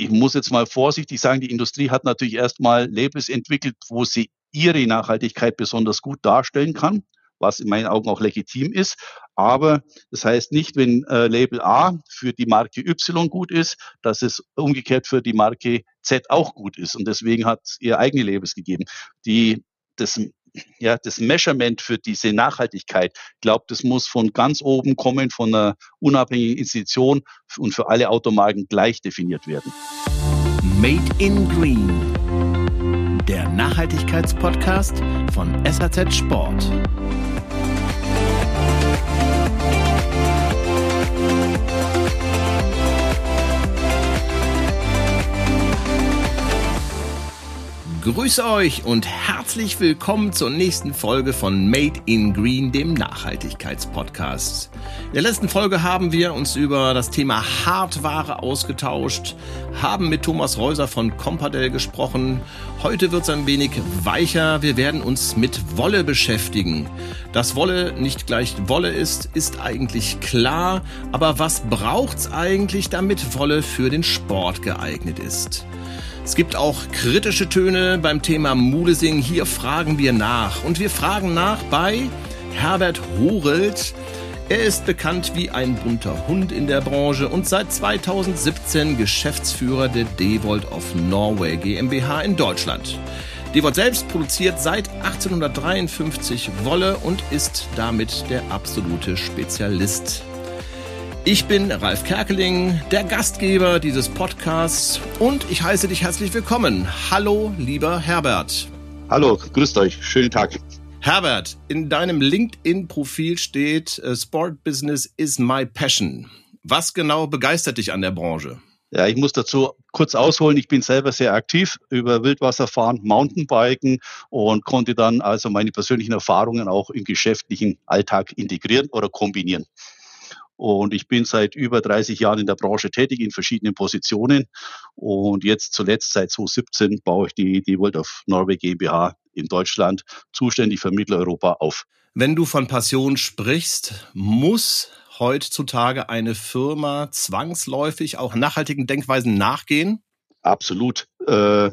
ich muss jetzt mal vorsichtig sagen, die Industrie hat natürlich erstmal Labels entwickelt, wo sie ihre Nachhaltigkeit besonders gut darstellen kann, was in meinen Augen auch legitim ist. Aber das heißt nicht, wenn äh, Label A für die Marke Y gut ist, dass es umgekehrt für die Marke Z auch gut ist. Und deswegen hat es ihr eigene Labels gegeben. Die, das ja, das Measurement für diese Nachhaltigkeit, ich glaube, das muss von ganz oben kommen, von einer unabhängigen Institution und für alle Automarken gleich definiert werden. Made in Green, der Nachhaltigkeitspodcast von SAZ Sport. Grüße euch und herzlich willkommen zur nächsten Folge von Made in Green, dem Nachhaltigkeitspodcast. In der letzten Folge haben wir uns über das Thema Hardware ausgetauscht, haben mit Thomas Reuser von Compadel gesprochen. Heute wird es ein wenig weicher. Wir werden uns mit Wolle beschäftigen. Dass Wolle nicht gleich Wolle ist, ist eigentlich klar. Aber was braucht's eigentlich, damit Wolle für den Sport geeignet ist? Es gibt auch kritische Töne beim Thema Mulesing. Hier fragen wir nach. Und wir fragen nach bei Herbert Horelt. Er ist bekannt wie ein bunter Hund in der Branche und seit 2017 Geschäftsführer der Devolt of Norway GmbH in Deutschland. Devolt selbst produziert seit 1853 Wolle und ist damit der absolute Spezialist ich bin Ralf Kerkeling, der Gastgeber dieses Podcasts und ich heiße dich herzlich willkommen. Hallo, lieber Herbert. Hallo, grüßt euch. Schönen Tag. Herbert, in deinem LinkedIn-Profil steht äh, Sport Business is my passion. Was genau begeistert dich an der Branche? Ja, ich muss dazu kurz ausholen. Ich bin selber sehr aktiv über Wildwasserfahren, Mountainbiken und konnte dann also meine persönlichen Erfahrungen auch im geschäftlichen Alltag integrieren oder kombinieren. Und ich bin seit über 30 Jahren in der Branche tätig, in verschiedenen Positionen. Und jetzt zuletzt seit 2017 baue ich die, die World of Norway GmbH in Deutschland, zuständig für Mitteleuropa auf. Wenn du von Passion sprichst, muss heutzutage eine Firma zwangsläufig auch nachhaltigen Denkweisen nachgehen? Absolut, äh,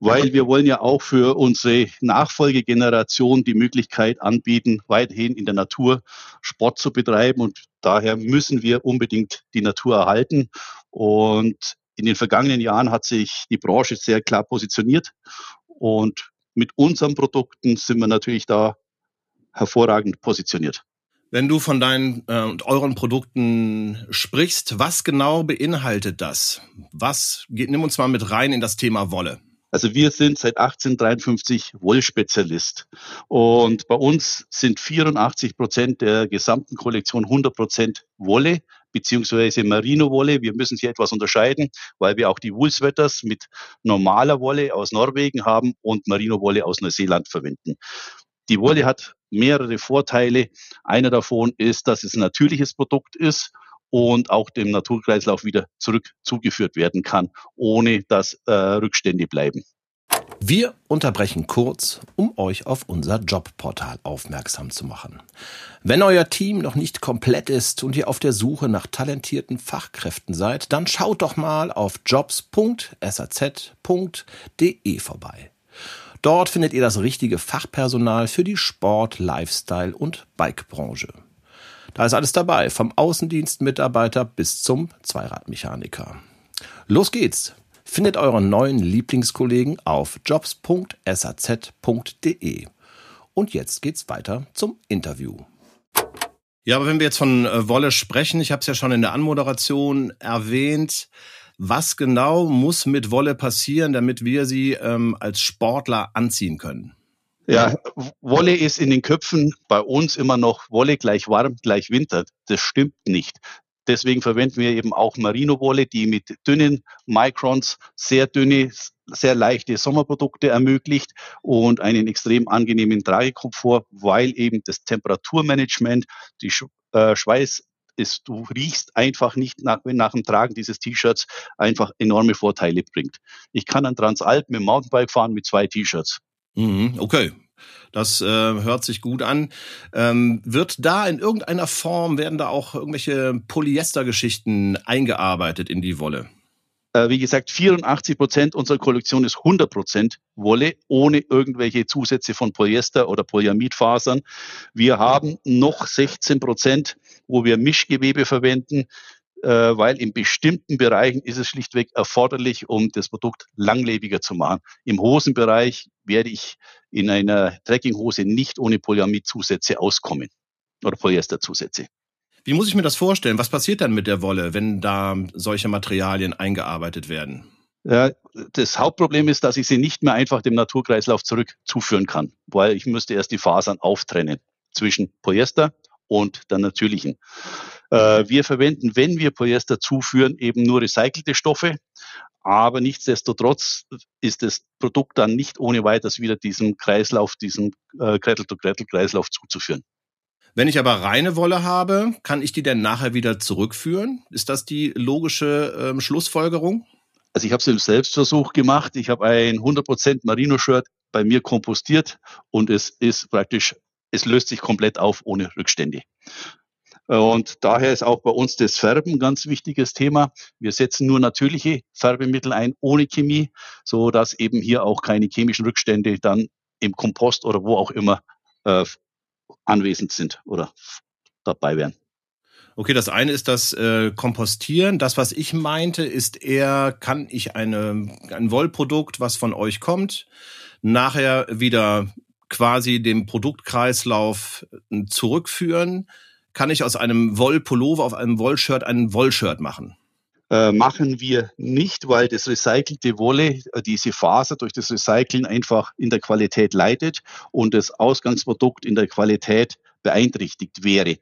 weil wir wollen ja auch für unsere Nachfolgegeneration die Möglichkeit anbieten, weiterhin in der Natur Sport zu betreiben. Und daher müssen wir unbedingt die Natur erhalten. Und in den vergangenen Jahren hat sich die Branche sehr klar positioniert. Und mit unseren Produkten sind wir natürlich da hervorragend positioniert. Wenn du von deinen äh, und euren Produkten sprichst, was genau beinhaltet das? Was, nimm uns mal mit rein in das Thema Wolle. Also wir sind seit 1853 Wollspezialist und bei uns sind 84 Prozent der gesamten Kollektion 100 Prozent Wolle beziehungsweise Merino-Wolle. Wir müssen sie etwas unterscheiden, weil wir auch die Woolsweaters mit normaler Wolle aus Norwegen haben und Merino-Wolle aus Neuseeland verwenden. Die Wolle hat mehrere Vorteile. Einer davon ist, dass es ein natürliches Produkt ist und auch dem Naturkreislauf wieder zurück zugeführt werden kann, ohne dass äh, Rückstände bleiben. Wir unterbrechen kurz, um euch auf unser Jobportal aufmerksam zu machen. Wenn euer Team noch nicht komplett ist und ihr auf der Suche nach talentierten Fachkräften seid, dann schaut doch mal auf jobs.saz.de vorbei. Dort findet ihr das richtige Fachpersonal für die Sport-, Lifestyle- und Bikebranche. Da ist alles dabei, vom Außendienstmitarbeiter bis zum Zweiradmechaniker. Los geht's! Findet euren neuen Lieblingskollegen auf jobs.saz.de. Und jetzt geht's weiter zum Interview. Ja, aber wenn wir jetzt von äh, Wolle sprechen, ich habe es ja schon in der Anmoderation erwähnt, was genau muss mit Wolle passieren, damit wir sie ähm, als Sportler anziehen können? Ja, Wolle ist in den Köpfen bei uns immer noch Wolle gleich warm, gleich Winter. Das stimmt nicht. Deswegen verwenden wir eben auch Merino-Wolle, die mit dünnen Microns sehr dünne, sehr leichte Sommerprodukte ermöglicht und einen extrem angenehmen Tragekomfort, weil eben das Temperaturmanagement, die äh, Schweiß ist, du riechst einfach nicht nach, wenn nach dem Tragen dieses T-Shirts einfach enorme Vorteile bringt. Ich kann an Transalp mit dem Mountainbike fahren mit zwei T-Shirts. Mhm, okay. Das äh, hört sich gut an. Ähm, wird da in irgendeiner Form, werden da auch irgendwelche Polyestergeschichten eingearbeitet in die Wolle? Äh, wie gesagt, 84 Prozent unserer Kollektion ist 100 Prozent Wolle, ohne irgendwelche Zusätze von Polyester oder Polyamidfasern. Wir haben noch 16 Prozent, wo wir Mischgewebe verwenden, äh, weil in bestimmten Bereichen ist es schlichtweg erforderlich, um das Produkt langlebiger zu machen. Im Hosenbereich werde ich in einer Trekkinghose nicht ohne Polyamidzusätze auskommen oder Polyesterzusätze. Wie muss ich mir das vorstellen? Was passiert dann mit der Wolle, wenn da solche Materialien eingearbeitet werden? Ja, das Hauptproblem ist, dass ich sie nicht mehr einfach dem Naturkreislauf zurück zuführen kann, weil ich müsste erst die Fasern auftrennen zwischen Polyester und der natürlichen. Äh, wir verwenden, wenn wir Polyester zuführen, eben nur recycelte Stoffe, aber nichtsdestotrotz ist das Produkt dann nicht ohne weiteres wieder diesem Kreislauf, diesem äh, Gretel-to-Gretel-Kreislauf zuzuführen. Wenn ich aber reine Wolle habe, kann ich die denn nachher wieder zurückführen? Ist das die logische ähm, Schlussfolgerung? Also ich habe es im Selbstversuch gemacht. Ich habe ein 100% Merino-Shirt bei mir kompostiert und es ist praktisch, es löst sich komplett auf ohne Rückstände. Und daher ist auch bei uns das Färben ein ganz wichtiges Thema. Wir setzen nur natürliche Färbemittel ein, ohne Chemie, so dass eben hier auch keine chemischen Rückstände dann im Kompost oder wo auch immer äh, anwesend sind oder dabei wären. Okay, das eine ist das äh, Kompostieren. Das, was ich meinte, ist eher, kann ich eine, ein Wollprodukt, was von euch kommt, nachher wieder quasi dem Produktkreislauf äh, zurückführen? Kann ich aus einem Wollpullover auf einem Wollshirt ein Wollshirt machen? Äh, machen wir nicht, weil das recycelte Wolle, äh, diese Faser durch das Recyceln einfach in der Qualität leidet und das Ausgangsprodukt in der Qualität beeinträchtigt wäre.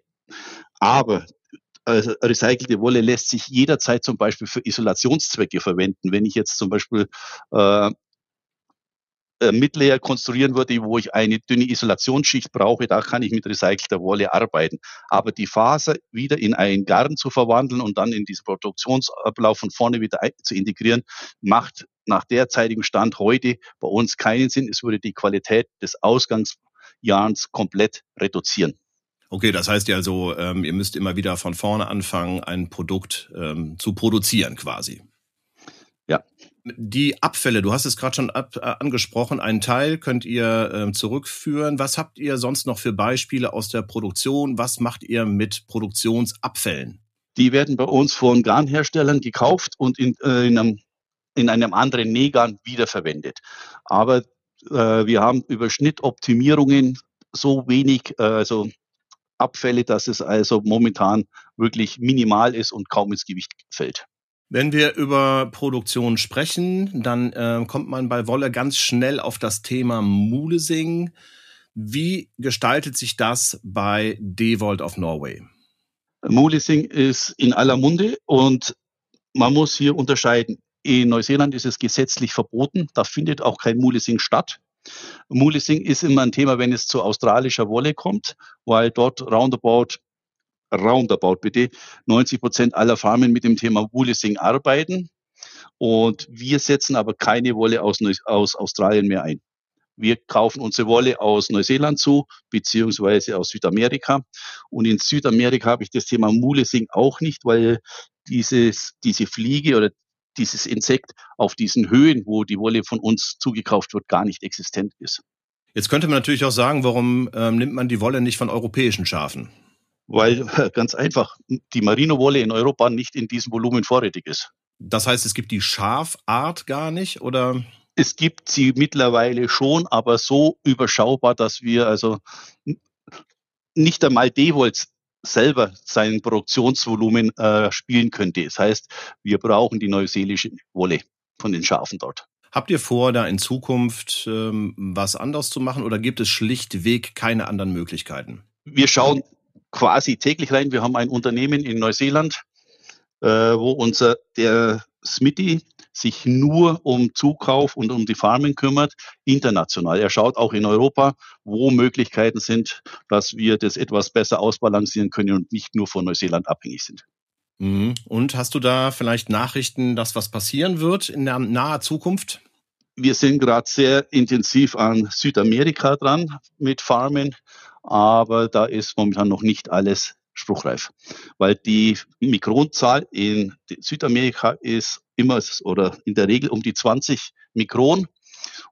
Aber also recycelte Wolle lässt sich jederzeit zum Beispiel für Isolationszwecke verwenden. Wenn ich jetzt zum Beispiel äh, äh, Midlayer konstruieren würde, wo ich eine dünne Isolationsschicht brauche, da kann ich mit recycelter Wolle arbeiten. Aber die Faser wieder in einen Garn zu verwandeln und dann in diesen Produktionsablauf von vorne wieder zu integrieren, macht nach derzeitigem Stand heute bei uns keinen Sinn. Es würde die Qualität des Ausgangsjahrs komplett reduzieren. Okay, das heißt ja also, ähm, ihr müsst immer wieder von vorne anfangen, ein Produkt ähm, zu produzieren quasi. Die Abfälle, du hast es gerade schon ab, äh, angesprochen, einen Teil könnt ihr äh, zurückführen. Was habt ihr sonst noch für Beispiele aus der Produktion? Was macht ihr mit Produktionsabfällen? Die werden bei uns von Garnherstellern gekauft und in, äh, in, einem, in einem anderen Nähgarn wiederverwendet. Aber äh, wir haben über Schnittoptimierungen so wenig, äh, also Abfälle, dass es also momentan wirklich minimal ist und kaum ins Gewicht fällt. Wenn wir über Produktion sprechen, dann äh, kommt man bei Wolle ganz schnell auf das Thema Mulesing. Wie gestaltet sich das bei Devolt of Norway? Mulesing ist in aller Munde und man muss hier unterscheiden. In Neuseeland ist es gesetzlich verboten, da findet auch kein Mulesing statt. Mulesing ist immer ein Thema, wenn es zu australischer Wolle kommt, weil dort roundabout roundabout bitte 90 Prozent aller Farmen mit dem Thema Woolesing arbeiten. Und wir setzen aber keine Wolle aus, aus Australien mehr ein. Wir kaufen unsere Wolle aus Neuseeland zu, beziehungsweise aus Südamerika. Und in Südamerika habe ich das Thema Mulesing auch nicht, weil dieses, diese Fliege oder dieses Insekt auf diesen Höhen, wo die Wolle von uns zugekauft wird, gar nicht existent ist. Jetzt könnte man natürlich auch sagen, warum ähm, nimmt man die Wolle nicht von europäischen Schafen? Weil ganz einfach die Merino-Wolle in Europa nicht in diesem Volumen vorrätig ist. Das heißt, es gibt die Schafart gar nicht, oder? Es gibt sie mittlerweile schon, aber so überschaubar, dass wir also nicht einmal Devolz selber sein Produktionsvolumen äh, spielen könnte. Das heißt, wir brauchen die neuseelische Wolle von den Schafen dort. Habt ihr vor, da in Zukunft ähm, was anderes zu machen oder gibt es schlichtweg keine anderen Möglichkeiten? Wir schauen quasi täglich rein. Wir haben ein Unternehmen in Neuseeland, äh, wo unser der Smitty sich nur um Zukauf und um die Farmen kümmert, international. Er schaut auch in Europa, wo Möglichkeiten sind, dass wir das etwas besser ausbalancieren können und nicht nur von Neuseeland abhängig sind. Mhm. Und hast du da vielleicht Nachrichten, dass was passieren wird in der naher Zukunft? Wir sind gerade sehr intensiv an Südamerika dran mit Farmen aber da ist momentan noch nicht alles spruchreif, weil die Mikronzahl in Südamerika ist immer oder in der Regel um die 20 Mikron.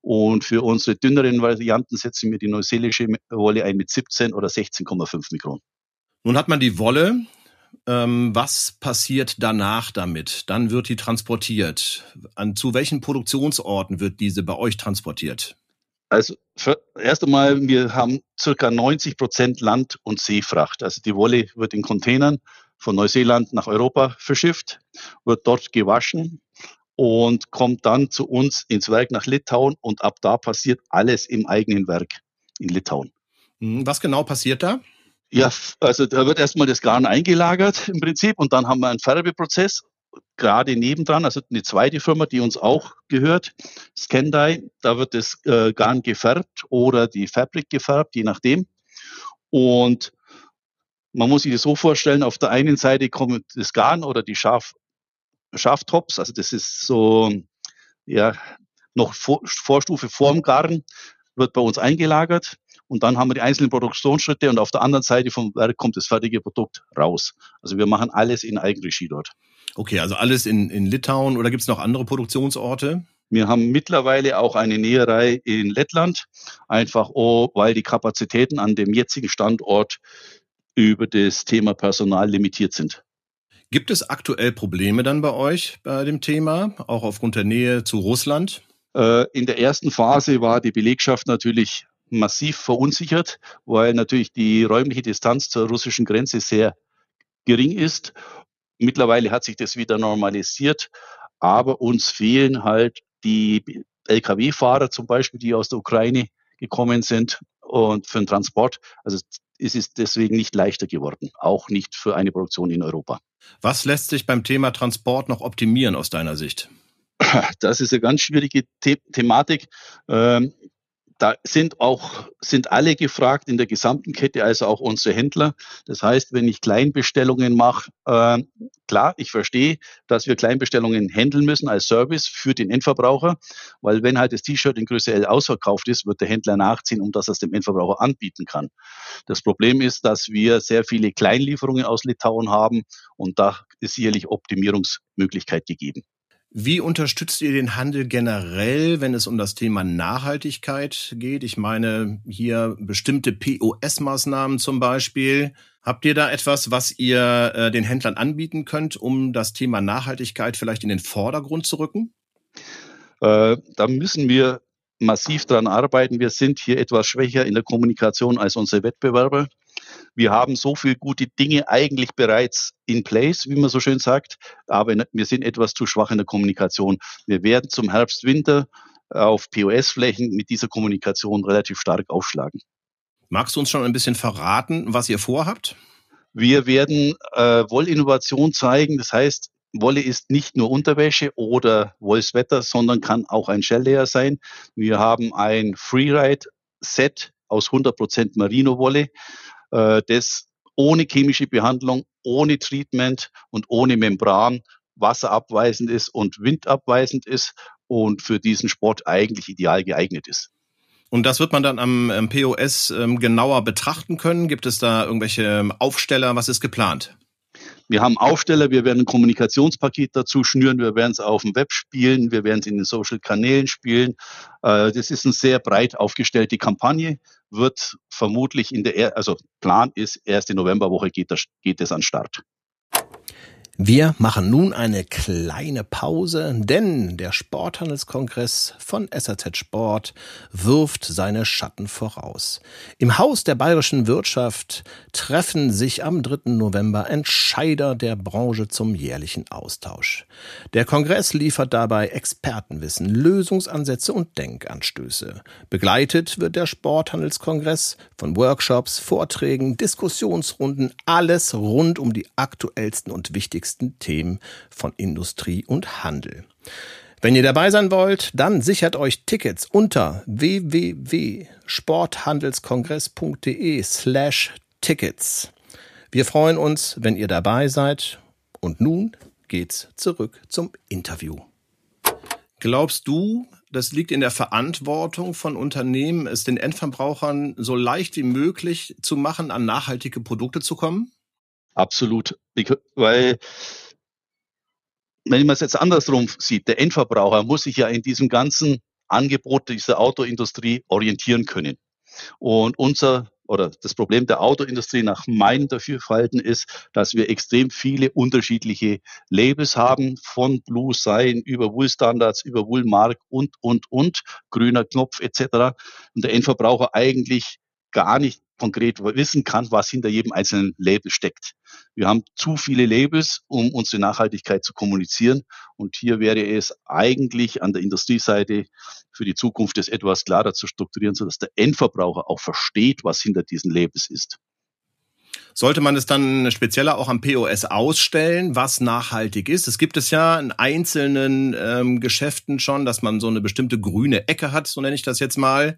Und für unsere dünneren Varianten setzen wir die neuseelische Wolle ein mit 17 oder 16,5 Mikron. Nun hat man die Wolle. Ähm, was passiert danach damit? Dann wird die transportiert. An, zu welchen Produktionsorten wird diese bei euch transportiert? Also für, erst einmal, wir haben circa 90 Prozent Land- und Seefracht. Also die Wolle wird in Containern von Neuseeland nach Europa verschifft, wird dort gewaschen und kommt dann zu uns ins Werk nach Litauen und ab da passiert alles im eigenen Werk in Litauen. Hm, was genau passiert da? Ja, also da wird erstmal das Garn eingelagert im Prinzip und dann haben wir einen Färbeprozess gerade nebendran, also eine zweite Firma, die uns auch gehört, Scandai, da wird das äh, Garn gefärbt oder die Fabrik gefärbt, je nachdem. Und man muss sich das so vorstellen, auf der einen Seite kommt das Garn oder die Schaf, Schaftops, also das ist so, ja, noch Vor Vorstufe vorm Garn, wird bei uns eingelagert. Und dann haben wir die einzelnen Produktionsschritte und auf der anderen Seite vom Werk kommt das fertige Produkt raus. Also wir machen alles in Eigenregie dort. Okay, also alles in, in Litauen oder gibt es noch andere Produktionsorte? Wir haben mittlerweile auch eine Näherei in Lettland, einfach oh, weil die Kapazitäten an dem jetzigen Standort über das Thema Personal limitiert sind. Gibt es aktuell Probleme dann bei euch bei dem Thema, auch aufgrund der Nähe zu Russland? Äh, in der ersten Phase war die Belegschaft natürlich massiv verunsichert, weil natürlich die räumliche Distanz zur russischen Grenze sehr gering ist. Mittlerweile hat sich das wieder normalisiert, aber uns fehlen halt die Lkw-Fahrer zum Beispiel, die aus der Ukraine gekommen sind und für den Transport. Also es ist deswegen nicht leichter geworden, auch nicht für eine Produktion in Europa. Was lässt sich beim Thema Transport noch optimieren aus deiner Sicht? Das ist eine ganz schwierige The Thematik. Ähm, da sind auch, sind alle gefragt in der gesamten Kette, also auch unsere Händler. Das heißt, wenn ich Kleinbestellungen mache, äh, klar, ich verstehe, dass wir Kleinbestellungen handeln müssen als Service für den Endverbraucher, weil wenn halt das T-Shirt in Größe L ausverkauft ist, wird der Händler nachziehen, um dass er es dem Endverbraucher anbieten kann. Das Problem ist, dass wir sehr viele Kleinlieferungen aus Litauen haben und da ist sicherlich Optimierungsmöglichkeit gegeben. Wie unterstützt ihr den Handel generell, wenn es um das Thema Nachhaltigkeit geht? Ich meine hier bestimmte POS-Maßnahmen zum Beispiel. Habt ihr da etwas, was ihr äh, den Händlern anbieten könnt, um das Thema Nachhaltigkeit vielleicht in den Vordergrund zu rücken? Äh, da müssen wir massiv dran arbeiten. Wir sind hier etwas schwächer in der Kommunikation als unsere Wettbewerber. Wir haben so viele gute Dinge eigentlich bereits in place, wie man so schön sagt, aber wir sind etwas zu schwach in der Kommunikation. Wir werden zum Herbst, Winter auf POS-Flächen mit dieser Kommunikation relativ stark aufschlagen. Magst du uns schon ein bisschen verraten, was ihr vorhabt? Wir werden äh, Wollinnovation zeigen. Das heißt, Wolle ist nicht nur Unterwäsche oder Wollswetter, sondern kann auch ein Shell-Layer sein. Wir haben ein Freeride-Set aus 100% Merino-Wolle, äh, das ohne chemische Behandlung, ohne Treatment und ohne Membran wasserabweisend ist und windabweisend ist und für diesen Sport eigentlich ideal geeignet ist. Und das wird man dann am POS ähm, genauer betrachten können? Gibt es da irgendwelche ähm, Aufsteller? Was ist geplant? Wir haben Aufsteller, wir werden ein Kommunikationspaket dazu schnüren, wir werden es auf dem Web spielen, wir werden es in den Social-Kanälen spielen. Äh, das ist eine sehr breit aufgestellte Kampagne, wird vermutlich in der, also Plan ist, erste Novemberwoche geht das, geht das an Start. Wir machen nun eine kleine Pause, denn der Sporthandelskongress von SAZ Sport wirft seine Schatten voraus. Im Haus der bayerischen Wirtschaft treffen sich am 3. November Entscheider der Branche zum jährlichen Austausch. Der Kongress liefert dabei Expertenwissen, Lösungsansätze und Denkanstöße. Begleitet wird der Sporthandelskongress von Workshops, Vorträgen, Diskussionsrunden, alles rund um die aktuellsten und wichtigsten wichtigsten Themen von Industrie und Handel. Wenn ihr dabei sein wollt, dann sichert euch Tickets unter www.sporthandelskongress.de slash Tickets. Wir freuen uns, wenn ihr dabei seid. Und nun geht's zurück zum Interview. Glaubst du, das liegt in der Verantwortung von Unternehmen, es den Endverbrauchern so leicht wie möglich zu machen, an nachhaltige Produkte zu kommen? Absolut. Weil, wenn man es jetzt andersrum sieht, der Endverbraucher muss sich ja in diesem ganzen Angebot dieser Autoindustrie orientieren können. Und unser oder das Problem der Autoindustrie nach meinem Dafürhalten ist, dass wir extrem viele unterschiedliche Labels haben, von Blue Sign über Wool Standards, über Wool Mark und, und, und, grüner Knopf etc. Und der Endverbraucher eigentlich gar nicht konkret wissen kann, was hinter jedem einzelnen Label steckt. Wir haben zu viele Labels, um unsere Nachhaltigkeit zu kommunizieren. Und hier wäre es eigentlich an der Industrieseite für die Zukunft es etwas klarer zu strukturieren, sodass der Endverbraucher auch versteht, was hinter diesen Labels ist. Sollte man es dann spezieller auch am POS ausstellen, was nachhaltig ist? Es gibt es ja in einzelnen ähm, Geschäften schon, dass man so eine bestimmte grüne Ecke hat, so nenne ich das jetzt mal.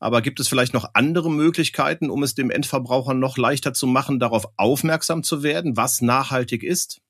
Aber gibt es vielleicht noch andere Möglichkeiten, um es dem Endverbraucher noch leichter zu machen, darauf aufmerksam zu werden, was nachhaltig ist?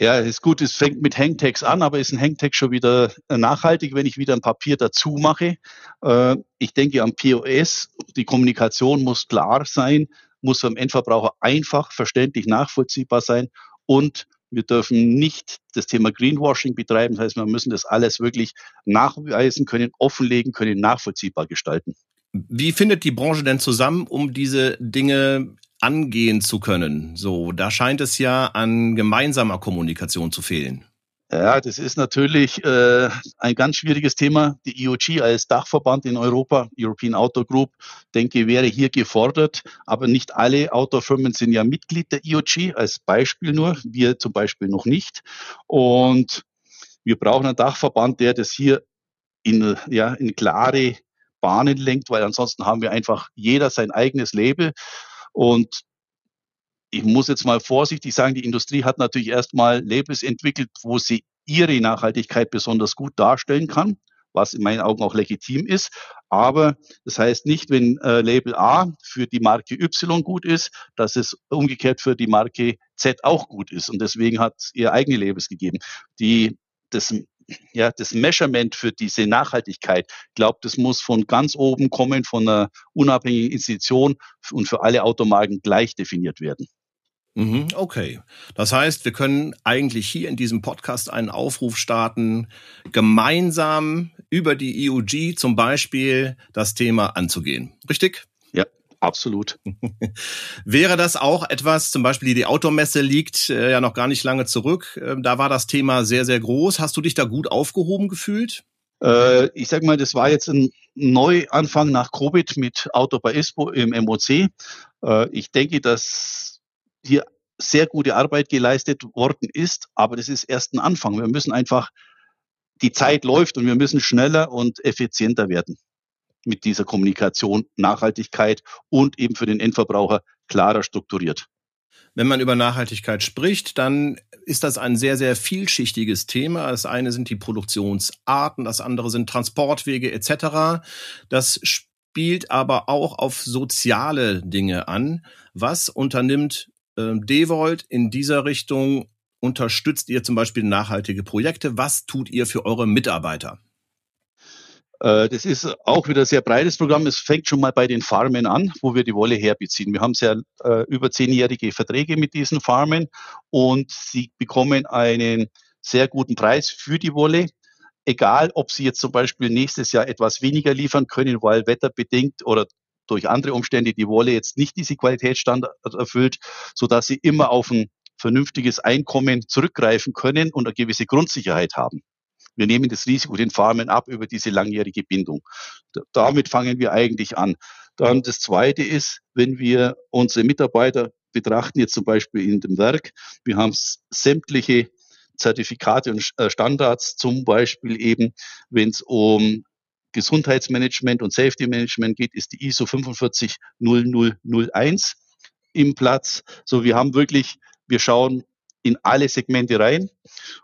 Ja, ist gut, es fängt mit Hangtags an, aber ist ein Hangtag schon wieder nachhaltig, wenn ich wieder ein Papier dazu mache? Äh, ich denke am POS, die Kommunikation muss klar sein, muss für Endverbraucher einfach, verständlich, nachvollziehbar sein und wir dürfen nicht das Thema Greenwashing betreiben. Das heißt, wir müssen das alles wirklich nachweisen können, offenlegen können, nachvollziehbar gestalten. Wie findet die Branche denn zusammen, um diese Dinge angehen zu können? So, da scheint es ja an gemeinsamer Kommunikation zu fehlen. Ja, das ist natürlich äh, ein ganz schwieriges Thema. Die EOG als Dachverband in Europa, European Auto Group, denke, wäre hier gefordert. Aber nicht alle Autofirmen sind ja Mitglied der EOG, als Beispiel nur. Wir zum Beispiel noch nicht. Und wir brauchen einen Dachverband, der das hier in, ja, in klare Bahnen lenkt, weil ansonsten haben wir einfach jeder sein eigenes Label. Und ich muss jetzt mal vorsichtig sagen, die Industrie hat natürlich erstmal Labels entwickelt, wo sie ihre Nachhaltigkeit besonders gut darstellen kann, was in meinen Augen auch legitim ist. Aber das heißt nicht, wenn äh, Label A für die Marke Y gut ist, dass es umgekehrt für die Marke Z auch gut ist. Und deswegen hat es ihr eigene Labels gegeben. Die, das, ja, das Measurement für diese Nachhaltigkeit, ich glaube, das muss von ganz oben kommen, von einer unabhängigen Institution und für alle Automarken gleich definiert werden. Mhm, okay. Das heißt, wir können eigentlich hier in diesem Podcast einen Aufruf starten, gemeinsam über die EUG zum Beispiel das Thema anzugehen. Richtig? Ja, absolut. Wäre das auch etwas, zum Beispiel die Automesse liegt äh, ja noch gar nicht lange zurück. Äh, da war das Thema sehr, sehr groß. Hast du dich da gut aufgehoben gefühlt? Äh, ich sag mal, das war jetzt ein Neuanfang nach Covid mit Auto bei ISPO im MOC. Äh, ich denke, dass hier sehr gute Arbeit geleistet worden ist, aber das ist erst ein Anfang. Wir müssen einfach, die Zeit läuft und wir müssen schneller und effizienter werden mit dieser Kommunikation, Nachhaltigkeit und eben für den Endverbraucher klarer strukturiert. Wenn man über Nachhaltigkeit spricht, dann ist das ein sehr, sehr vielschichtiges Thema. Das eine sind die Produktionsarten, das andere sind Transportwege etc. Das spielt aber auch auf soziale Dinge an. Was unternimmt ähm, Devolt in dieser Richtung unterstützt ihr zum Beispiel nachhaltige Projekte? Was tut ihr für eure Mitarbeiter? Äh, das ist auch wieder ein sehr breites Programm. Es fängt schon mal bei den Farmen an, wo wir die Wolle herbeziehen. Wir haben sehr äh, über zehnjährige Verträge mit diesen Farmen und sie bekommen einen sehr guten Preis für die Wolle. Egal, ob sie jetzt zum Beispiel nächstes Jahr etwas weniger liefern können, weil wetterbedingt oder durch andere Umstände die Wolle jetzt nicht diese Qualitätsstandard erfüllt, so dass sie immer auf ein vernünftiges Einkommen zurückgreifen können und eine gewisse Grundsicherheit haben. Wir nehmen das Risiko den Farmen ab über diese langjährige Bindung. Damit fangen wir eigentlich an. Dann das Zweite ist, wenn wir unsere Mitarbeiter betrachten, jetzt zum Beispiel in dem Werk, wir haben sämtliche Zertifikate und äh, Standards, zum Beispiel eben, wenn es um Gesundheitsmanagement und Safety Management geht, ist die ISO 45001 im Platz. So, wir haben wirklich, wir schauen in alle Segmente rein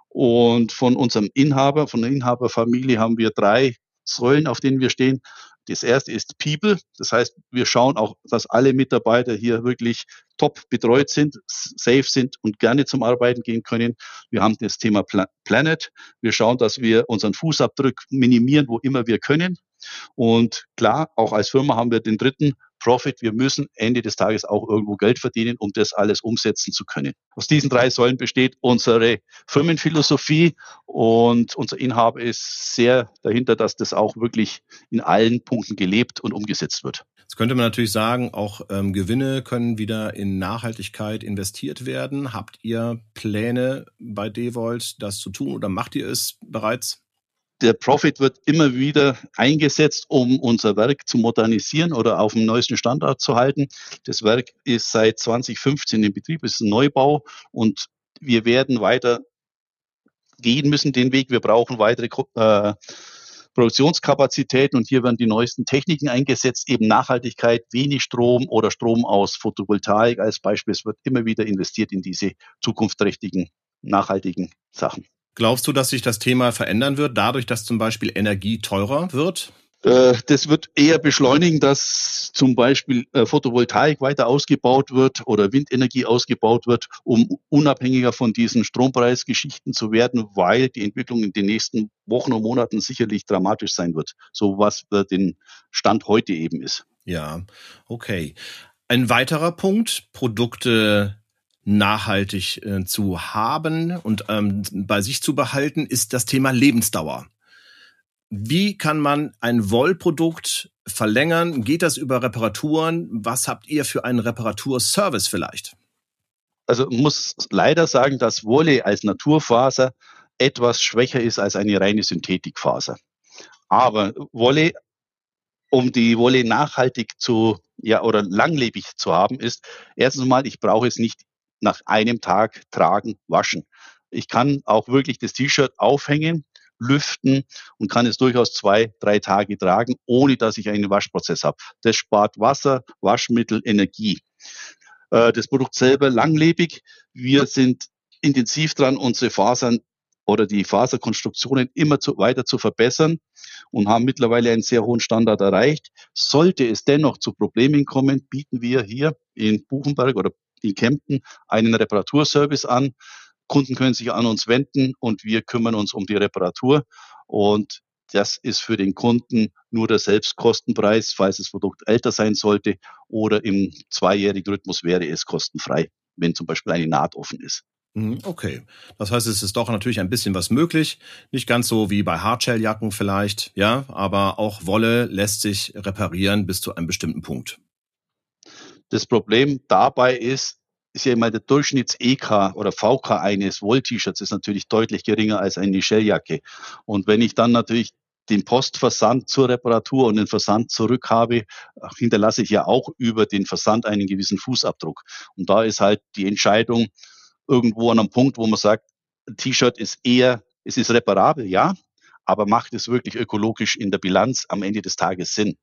und von unserem Inhaber, von der Inhaberfamilie haben wir drei Säulen, auf denen wir stehen. Das erste ist People. Das heißt, wir schauen auch, dass alle Mitarbeiter hier wirklich top betreut sind, safe sind und gerne zum Arbeiten gehen können. Wir haben das Thema Planet. Wir schauen, dass wir unseren Fußabdruck minimieren, wo immer wir können. Und klar, auch als Firma haben wir den dritten Profit. Wir müssen Ende des Tages auch irgendwo Geld verdienen, um das alles umsetzen zu können. Aus diesen drei Säulen besteht unsere Firmenphilosophie und unser Inhaber ist sehr dahinter, dass das auch wirklich in allen Punkten gelebt und umgesetzt wird. Jetzt könnte man natürlich sagen, auch ähm, Gewinne können wieder in Nachhaltigkeit investiert werden. Habt ihr Pläne bei Devolt, das zu tun oder macht ihr es bereits? Der Profit wird immer wieder eingesetzt, um unser Werk zu modernisieren oder auf dem neuesten Standard zu halten. Das Werk ist seit 2015 in Betrieb, ist ein Neubau und wir werden weiter gehen müssen den Weg. Wir brauchen weitere äh, Produktionskapazitäten und hier werden die neuesten Techniken eingesetzt, eben Nachhaltigkeit, wenig Strom oder Strom aus Photovoltaik als Beispiel. Es wird immer wieder investiert in diese zukunftsträchtigen, nachhaltigen Sachen. Glaubst du, dass sich das Thema verändern wird, dadurch, dass zum Beispiel Energie teurer wird? Äh, das wird eher beschleunigen, dass zum Beispiel äh, Photovoltaik weiter ausgebaut wird oder Windenergie ausgebaut wird, um unabhängiger von diesen Strompreisgeschichten zu werden, weil die Entwicklung in den nächsten Wochen und Monaten sicherlich dramatisch sein wird, so was den Stand heute eben ist. Ja, okay. Ein weiterer Punkt, Produkte nachhaltig äh, zu haben und ähm, bei sich zu behalten, ist das Thema Lebensdauer. Wie kann man ein Wollprodukt verlängern? Geht das über Reparaturen? Was habt ihr für einen Reparaturservice vielleicht? Also muss leider sagen, dass Wolle als Naturfaser etwas schwächer ist als eine reine Synthetikfaser. Aber Wolle, um die Wolle nachhaltig zu, ja, oder langlebig zu haben, ist erstens mal, ich brauche es nicht nach einem Tag tragen, waschen. Ich kann auch wirklich das T-Shirt aufhängen, lüften und kann es durchaus zwei, drei Tage tragen, ohne dass ich einen Waschprozess habe. Das spart Wasser, Waschmittel, Energie. Äh, das Produkt selber langlebig. Wir sind intensiv dran, unsere Fasern oder die Faserkonstruktionen immer zu, weiter zu verbessern und haben mittlerweile einen sehr hohen Standard erreicht. Sollte es dennoch zu Problemen kommen, bieten wir hier in Buchenberg oder in Kempten einen Reparaturservice an. Kunden können sich an uns wenden und wir kümmern uns um die Reparatur. Und das ist für den Kunden nur der Selbstkostenpreis, falls das Produkt älter sein sollte oder im zweijährigen Rhythmus wäre es kostenfrei, wenn zum Beispiel eine Naht offen ist. Mhm, okay. Das heißt, es ist doch natürlich ein bisschen was möglich. Nicht ganz so wie bei Hardshell-Jacken vielleicht, ja, aber auch Wolle lässt sich reparieren bis zu einem bestimmten Punkt. Das Problem dabei ist, ist ja immer der Durchschnitts-EK oder VK eines Woll-T-Shirts ist natürlich deutlich geringer als eine Shelljacke. Und wenn ich dann natürlich den Postversand zur Reparatur und den Versand zurück habe, hinterlasse ich ja auch über den Versand einen gewissen Fußabdruck. Und da ist halt die Entscheidung irgendwo an einem Punkt, wo man sagt, T-Shirt ist eher, es ist reparabel, ja, aber macht es wirklich ökologisch in der Bilanz am Ende des Tages Sinn?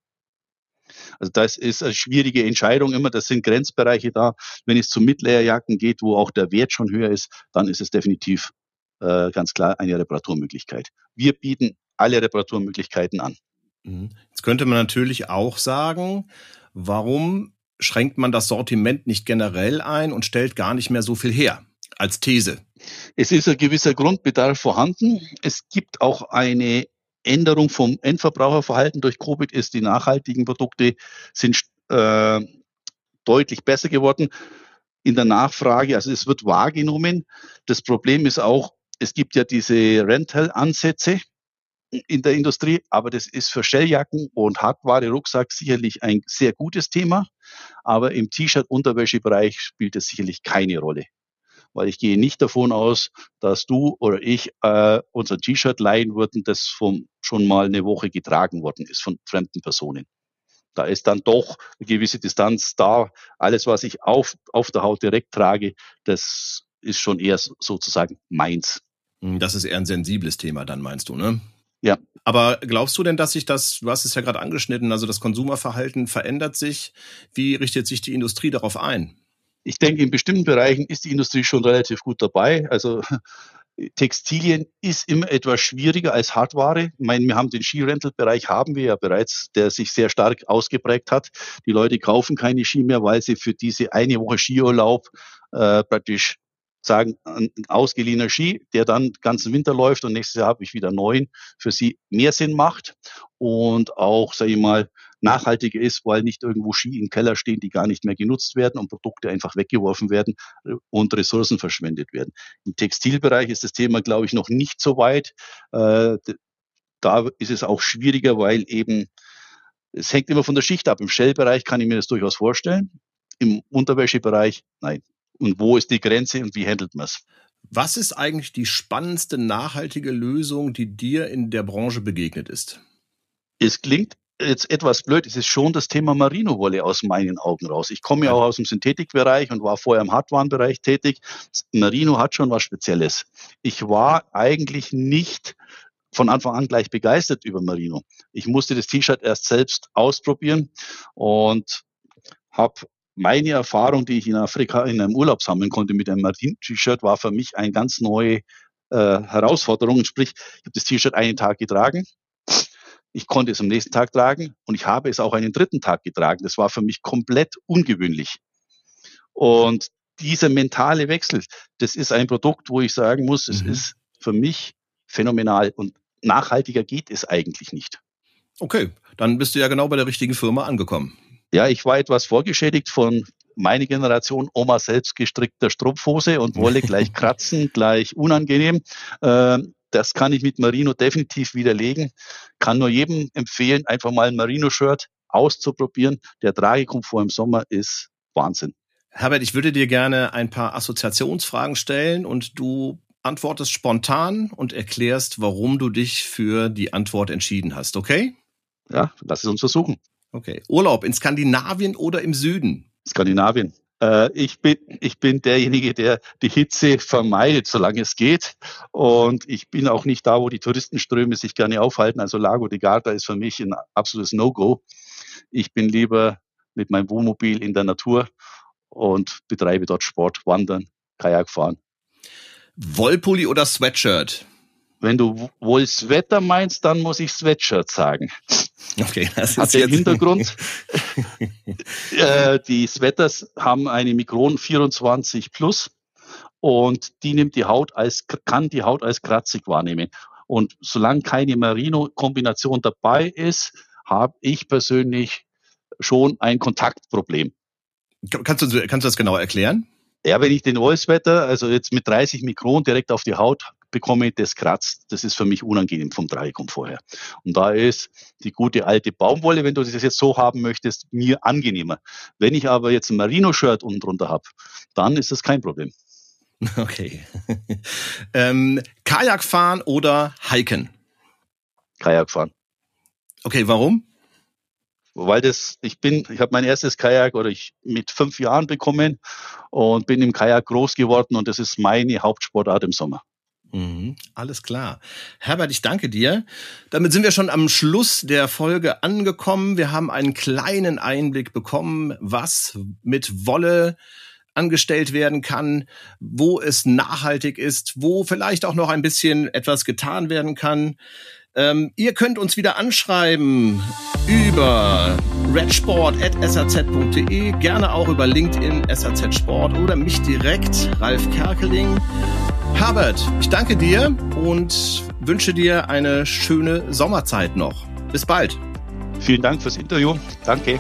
Also das ist eine schwierige Entscheidung immer. Das sind Grenzbereiche da. Wenn es zu Midlayer-Jacken geht, wo auch der Wert schon höher ist, dann ist es definitiv äh, ganz klar eine Reparaturmöglichkeit. Wir bieten alle Reparaturmöglichkeiten an. Mhm. Jetzt könnte man natürlich auch sagen, warum schränkt man das Sortiment nicht generell ein und stellt gar nicht mehr so viel her als These? Es ist ein gewisser Grundbedarf vorhanden. Es gibt auch eine Änderung vom Endverbraucherverhalten durch Covid ist, die nachhaltigen Produkte sind äh, deutlich besser geworden in der Nachfrage. Also es wird wahrgenommen. Das Problem ist auch, es gibt ja diese Rental-Ansätze in der Industrie, aber das ist für Stelljacken und Hardware, Rucksack sicherlich ein sehr gutes Thema. Aber im T-Shirt-Unterwäschebereich spielt es sicherlich keine Rolle weil ich gehe nicht davon aus, dass du oder ich äh, unser T-Shirt leihen würden, das vom, schon mal eine Woche getragen worden ist von fremden Personen. Da ist dann doch eine gewisse Distanz da. Alles, was ich auf, auf der Haut direkt trage, das ist schon eher sozusagen meins. Hm, das ist eher ein sensibles Thema, dann meinst du, ne? Ja. Aber glaubst du denn, dass sich das, du hast es ja gerade angeschnitten, also das Konsumerverhalten verändert sich? Wie richtet sich die Industrie darauf ein? Ich denke, in bestimmten Bereichen ist die Industrie schon relativ gut dabei. Also Textilien ist immer etwas schwieriger als Hardware. Ich meine, wir haben den Skirental-Bereich haben wir ja bereits, der sich sehr stark ausgeprägt hat. Die Leute kaufen keine Ski mehr, weil sie für diese eine Woche Skiurlaub äh, praktisch sagen, ein ausgeliehener Ski, der dann den ganzen Winter läuft und nächstes Jahr habe ich wieder neun, für sie mehr Sinn macht. Und auch, sage ich mal, nachhaltiger ist, weil nicht irgendwo Ski im Keller stehen, die gar nicht mehr genutzt werden und Produkte einfach weggeworfen werden äh, und Ressourcen verschwendet werden. Im Textilbereich ist das Thema, glaube ich, noch nicht so weit. Äh, da ist es auch schwieriger, weil eben es hängt immer von der Schicht ab. Im Shell-Bereich kann ich mir das durchaus vorstellen. Im Unterwäschebereich, nein. Und wo ist die Grenze und wie handelt man es? Was ist eigentlich die spannendste nachhaltige Lösung, die dir in der Branche begegnet ist? Es klingt jetzt etwas blöd, es ist schon das Thema Merino-Wolle aus meinen Augen raus. Ich komme ja auch aus dem Synthetikbereich und war vorher im Hardwarenbereich tätig. Merino hat schon was Spezielles. Ich war eigentlich nicht von Anfang an gleich begeistert über Merino. Ich musste das T-Shirt erst selbst ausprobieren und habe meine Erfahrung, die ich in Afrika in einem Urlaub sammeln konnte mit einem Martin-T-Shirt, war für mich eine ganz neue äh, Herausforderung. Sprich, ich habe das T-Shirt einen Tag getragen, ich konnte es am nächsten Tag tragen und ich habe es auch einen dritten Tag getragen. Das war für mich komplett ungewöhnlich. Und dieser mentale Wechsel, das ist ein Produkt, wo ich sagen muss, es mhm. ist für mich phänomenal und nachhaltiger geht es eigentlich nicht. Okay, dann bist du ja genau bei der richtigen Firma angekommen. Ja, ich war etwas vorgeschädigt von meine Generation, Oma selbst gestrickter Strumpfhose und Wolle gleich kratzen, gleich unangenehm. Ähm, das kann ich mit Marino definitiv widerlegen. Kann nur jedem empfehlen, einfach mal ein Marino-Shirt auszuprobieren. Der Tragekomfort im Sommer ist Wahnsinn. Herbert, ich würde dir gerne ein paar Assoziationsfragen stellen und du antwortest spontan und erklärst, warum du dich für die Antwort entschieden hast, okay? Ja, lass es uns versuchen. Okay. Urlaub in Skandinavien oder im Süden? Skandinavien. Äh, ich, bin, ich bin derjenige, der die Hitze vermeidet, solange es geht. Und ich bin auch nicht da, wo die Touristenströme sich gerne aufhalten. Also Lago di Garda ist für mich ein absolutes No-Go. Ich bin lieber mit meinem Wohnmobil in der Natur und betreibe dort Sport, Wandern, Kajak fahren. Wollpulli oder Sweatshirt? Wenn du wohl Wetter meinst, dann muss ich Sweatshirt sagen. Okay, das ist Hat den Hintergrund. äh, die Sweaters haben eine Mikron 24 Plus und die nimmt die Haut als, kann die Haut als kratzig wahrnehmen. Und solange keine Merino-Kombination dabei ist, habe ich persönlich schon ein Kontaktproblem. Kannst du, kannst du das genauer erklären? Ja, wenn ich den Wollsweater, also jetzt mit 30 Mikron direkt auf die Haut bekomme, das kratzt. Das ist für mich unangenehm vom Dreikomfort her. Und da ist die gute alte Baumwolle, wenn du das jetzt so haben möchtest, mir angenehmer. Wenn ich aber jetzt ein Merino-Shirt unten drunter habe, dann ist das kein Problem. Okay. ähm, Kajak fahren oder hiken? Kajak fahren. Okay, warum? weil das, ich bin, ich habe mein erstes Kajak oder ich mit fünf Jahren bekommen und bin im Kajak groß geworden und das ist meine Hauptsportart im Sommer. Mhm, alles klar. Herbert, ich danke dir. Damit sind wir schon am Schluss der Folge angekommen. Wir haben einen kleinen Einblick bekommen, was mit Wolle angestellt werden kann, wo es nachhaltig ist, wo vielleicht auch noch ein bisschen etwas getan werden kann. Ähm, ihr könnt uns wieder anschreiben über redsport.saz.de, gerne auch über LinkedIn SAZ Sport oder mich direkt, Ralf Kerkeling. Herbert, ich danke dir und wünsche dir eine schöne Sommerzeit noch. Bis bald. Vielen Dank fürs Interview. Danke.